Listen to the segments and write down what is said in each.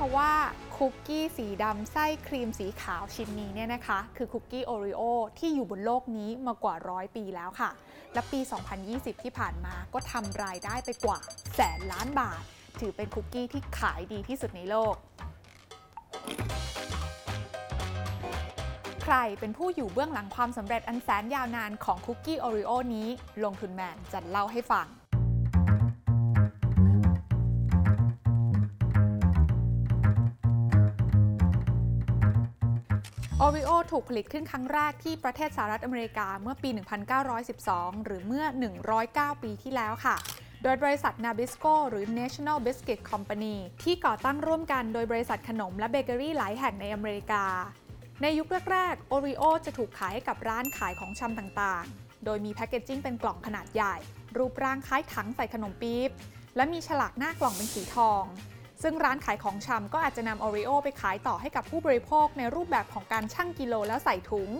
คะว่าคุกกี้สีดำไส้ครีมสีขาวชิ้นนี้เนี่ยนะคะ คือคุกกี้โอริโอที่อยู่บนโลกนี้มากว่าร้อยปีแล้วค่ะ และปี 2020 ที่ผ่านมาก็ทำรายได้ไปกว่าแสนล้านบาท ถือเป็นคุกกี้ที่ขายดีที่สุดในโลก ใครเป็นผู้อยู่เบื้องหลังความสำเร็จอันแสนยาวนานของคุกกี้โอริโอนี้ ลงทุนแมนจะเล่าให้ฟัง โอริโอถูกผลิตขึ้นครั้งแรกที่ประเทศสหรัฐอเมริกาเมื่อปี 1912 หรือเมื่อ 109 ปีที่แล้วค่ะ โดยบริษัท Nabisco หรือ National Biscuit Company ที่ก่อตั้งร่วมกันโดยบริษัทขนมและเบเกอรี่หลายแห่งในอเมริกา ในยุคแรกๆโอริโอจะถูกขายให้กับร้านขายของชำต่างๆ โดยมีแพคเกจจิ้งเป็นกล่องขนาดใหญ่ รูปร่างคล้ายถังใส่ขนมปี๊บ และมีฉลากหน้ากล่องเป็นสีทอง ซึ่งร้านขายของชำก็อาจจะนำ Oreo ไปขายต่อให้กับผู้บริโภคในรูปแบบของการชั่งกิโลแล้วใส่ถุง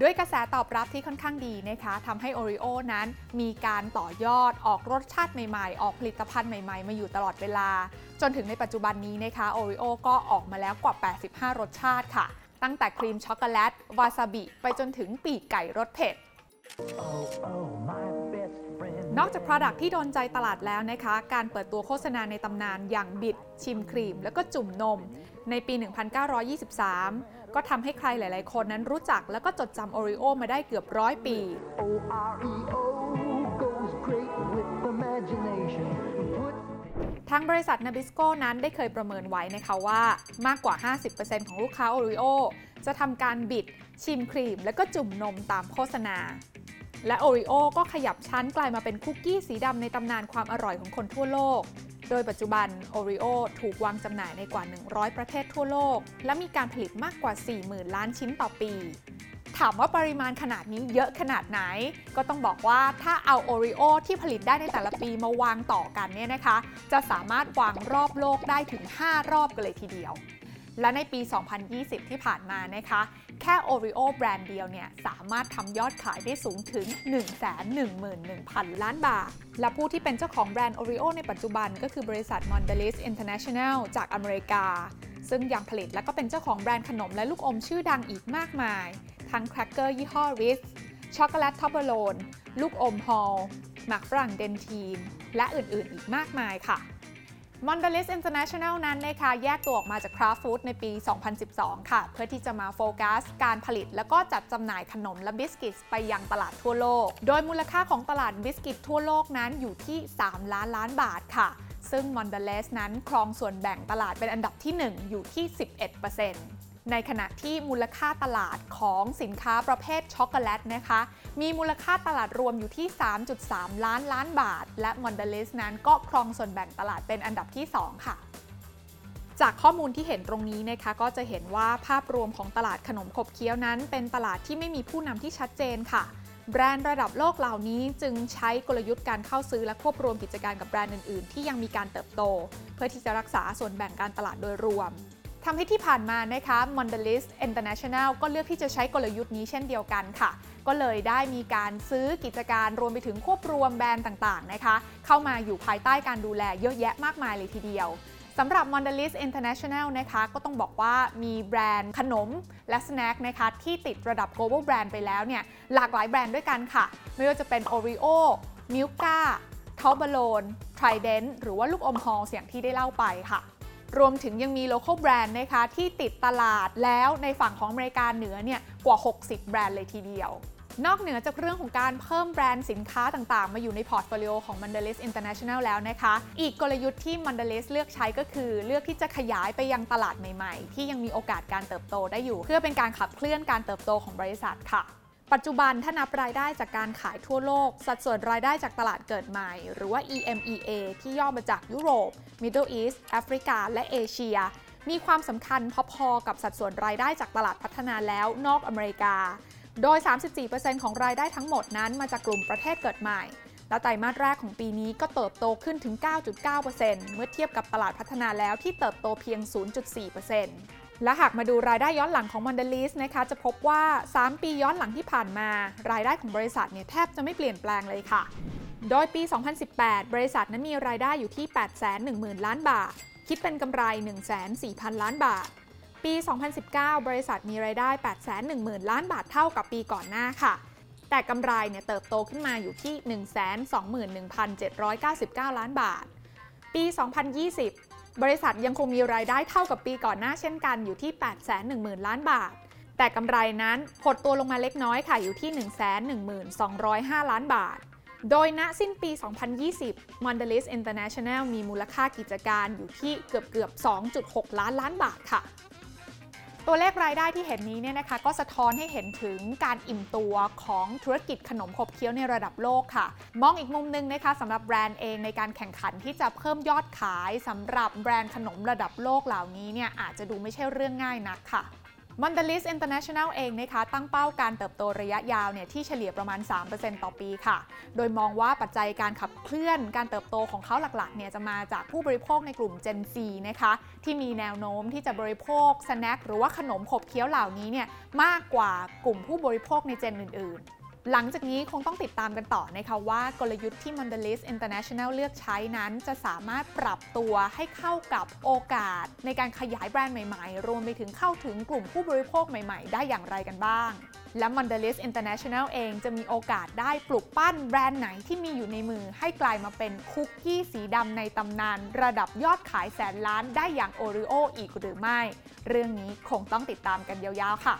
ด้วยกระแสตอบรับที่ค่อนข้างดีนะคะทำให้ Oreo นั้นมีการต่อยอดออกรสชาติใหม่ๆ ออกผลิตภัณฑ์ใหม่ๆ มาอยู่ตลอดเวลา จนถึงในปัจจุบันนี้นะคะ Oreo ก็ออกมาแล้วกว่า 85 รสชาติค่ะ ตั้งแต่ครีมช็อกโกแลตวาซาบิไปจนถึงปีกไก่รสเผ็ด Oh, oh, my. นอกจาก Product ที่โดนใจตลาดแล้วนะคะ การเปิดตัวโฆษณาในตำนานอย่างบิด ชิมครีม แล้วก็จุ่มนม ในปี 1923 ก็ทำให้ใครหลาย ๆ คนนั้นรู้จักแล้วก็จดจำโอริโอมาได้เกือบร้อยปี ทางบริษัท Nabisco นั้นได้เคยประเมินไว้นะคะว่ามากกว่า 50%ของลูกค้าโอริโอจะทำการบิด ชิมครีม แล้วก็จุ่มนมตามโฆษณา และโอริโอก็ขยับชั้นกลายมาเป็นคุกกี้สีดำในตำนานความอร่อยของคนทั่วโลก โดยปัจจุบันโอริโอถูกวางจำหน่ายในกว่า 100 ประเทศทั่วโลก และมีการผลิตมากกว่า 40,000 ล้านชิ้นต่อปี ถามว่าปริมาณขนาดนี้เยอะขนาดไหน ก็ต้องบอกว่าถ้าเอาโอริโอที่ผลิตได้ในแต่ละปีมาวางต่อกันเนี่ยนะคะ จะสามารถวางรอบโลกได้ถึง 5 รอบกันเลยทีเดียว และในปี 2020 ที่ผ่านมานะคะ แค่ Oreo แบรนด์เดียวเนี่ย สามารถทำยอดขายได้สูงถึง 111,000 ล้านบาท และผู้ที่เป็นเจ้าของแบรนด์ Oreo ในปัจจุบันก็คือบริษัท Mondelez International จากอเมริกา ซึ่งยังผลิตและก็เป็นเจ้าของแบรนด์ขนมและลูกอมชื่อดังอีกมากมาย ทั้งแครกเกอร์ยี่ห้อ Ritz ช็อกโกแลต Toblerone ลูกอม Halls หมากฝรั่ง Dentyne และอื่นๆ อีกมากมายค่ะ m o n d a l i s International นั้นนะคะแยกตัวออกมาจาก Kraft Foods ในปี 2012 ค่ะ เพื่อที่จะมาโฟกัส การผลิตแล้วก็จัดจำหน่ายขนมและบิสกิตไปยังตลาดทั่วโลก โดยมูลค่าของตลาดบิสกิตทั่วโลกนั้นอยู่ที่ 3 ล้านล้านบาทค่ะ ซึ่ง m o n d a l i s นั้นครองส่วนแบ่งตลาดเป็นอันดับที่ 1 อยู่ที่ 11% ในขณะที่มูลค่าตลาดของสินค้าประเภทช็อกโกแลตนะคะ มีมูลค่าตลาดรวมอยู่ที่ 3.3 ล้านล้านบาท และ Mondelez นั้นก็ครองส่วนแบ่งตลาดเป็นอันดับที่ 2 ค่ะจากข้อมูลที่เห็นตรงนี้นะคะก็จะเห็นว่าภาพรวมของตลาดขนมขบเคี้ยวนั้น เป็นตลาดที่ไม่มีผู้นำที่ชัดเจนค่ะ แบรนด์ระดับโลกเหล่านี้จึงใช้กลยุทธ์การเข้าซื้อและควบรวมกิจการกับแบรนด์อื่นๆ ที่ยังมีการเติบโต เพื่อที่จะรักษาส่วนแบ่งการตลาดโดยรวม ทำให้ที่ผ่านมานะคะ Mondelez International ก็เลือกที่จะใช้กลยุทธ์นี้เช่นเดียวกันค่ะ ก็เลยได้มีการซื้อกิจการรวมไปถึงควบรวมแบรนด์ต่างๆนะคะ เข้ามาอยู่ภายใต้การดูแลเยอะแยะมากมายเลยทีเดียวสำหรับ Mondelez International นะคะ ก็ต้องบอกว่ามีแบรนด์ขนมและสแน็คนะคะ ที่ติดระดับ global brand ไปแล้วเนี่ย หลากหลายแบรนด์ด้วยกันค่ะ ไม่ว่าจะเป็น Oreo Milka t o b l e r o n Trident หรือว่าลูกอมฮอลอย่างที่ได้เล่าไปค่ะ รวมถึงยังมี local brand นะคะที่ติดตลาดแล้วในฝั่งของอเมริกาเหนือเนี่ยกว่า 60 แบรนด์เลยทีเดียวนอกเหนือจากเรื่องของการเพิ่มแบรนด์สินค้าต่างๆ มาอยู่ใน portfolio ของ Mondelez International แล้วนะคะ อีกกลยุทธ์ที่ Mondelez เลือกใช้ก็คือ เลือกที่จะขยายไปยังตลาดใหม่ๆ ที่ยังมีโอกาสการเติบโตได้อยู่ เพื่อเป็นการขับเคลื่อนการเติบโตของบริษัทค่ะ ปัจจุบันถ้านับรายได้จากการขายทั่วโลก สัดส่วนรายได้จากตลาดเกิดใหม่ หรือว่า EMEA ที่ย่อมาจากยุโรป Middle East แอฟริกา และเอเชีย มีความสำคัญพอๆกับสัดส่วนรายได้จากตลาดพัฒนาแล้วนอกอเมริกา โดย 34%ของรายได้ทั้งหมดนั้นมาจากกลุ่มประเทศเกิดใหม่ และไตรมาสแรกของปีนี้ก็เติบโตขึ้นถึง 9.9%เมื่อเทียบกับตลาดพัฒนาแล้วที่เติบโตเพียง 0.4% และหากมาดูรายได้ย้อนหลังของ Mondelez นะคะจะพบว่า 3 ปีย้อนหลังที่ผ่านมา รายได้ของบริษัทเนี่ยแทบจะไม่เปลี่ยนแปลงเลยค่ะ โดยปี 2018 บริษัทนั้นมีรายได้อยู่ที่ 810,000 ล้านบาท คิดเป็นกำไร1,400,000 ล้านบาท ปี 2019 บริษัทมีรายได้ 810,000 ล้านบาทเท่ากับปีก่อนหน้าค่ะ แต่กำไรเนี่ยเติบโตขึ้นมาอยู่ที่ 121,799 ล้านบาท ปี 2020 บริษัทยังคงมีรายได้เท่ากับปีก่อนหน้าเช่นกันอยู่ที่ 810,000 ล้านบาท แต่กำไรนั้นหดตัวลงมาเล็กน้อยค่ะอยู่ที่ 111,205 ล้านบาท โดยณสิ้นปี 2020 Mondelez International มีมูลค่ากิจการอยู่ที่เกือบเกือบ 2.6 ล้านล้านบาทค่ะ ตัวเลขรายได้ที่เห็นนี้เนี่ยนะคะก็สะท้อนให้เห็นถึงการอิ่มตัวของธุรกิจขนมขบเคี้ยวในระดับโลกค่ะ มองอีกมุมหนึงนะคะสำหรับแบรนด์เองในการแข่งขันที่จะเพิ่มยอดขายสำหรับแบรนด์ขนมระดับโลกเหล่านี้เนี่ยอาจจะดูไม่ใช่เรื่องง่ายนักค่ะ m o n d e l i s International เองนะคะตั้งเป้าการเติบโตระยะยาวเนี่ยที่เฉลี่ยประมาณ 3%ต่อปีค่ะ โดยมองว่าปัจจัยการขับเคลื่อนการเติบโตของเขาหลักๆเนี่ยจะมาจากผู้บริโภคในกลุ่ม Gen Z นะคะที่มีแนวโน้มที่จะบริโภคสแน็คหรือว่าขนมขบเคี้ยวเหล่านี้เนี่ยมากกว่ากลุ่มผู้บริโภคในเจนอื่นๆ หลังจากนี้คงต้องติดตามกันต่อนะคะว่ากลยุทธ์ที่ Mondelez International เลือกใช้นั้นจะสามารถปรับตัวให้เข้ากับโอกาส ในการขยายแบรนด์ใหม่ๆ รวมไปถึงเข้าถึงกลุ่มผู้บริโภคใหม่ๆ ได้อย่างไรกันบ้าง และ Mondelez International เองจะมีโอกาสได้ปลุกปั้นแบรนด์ไหนที่มีอยู่ในมือ ให้กลายมาเป็นคุกกี้สีดำในตำนาน ระดับยอดขายแสนล้านได้อย่างโอริโออีกหรือไม่ เรื่องนี้คงต้องติดตามกันยาวๆค่ะ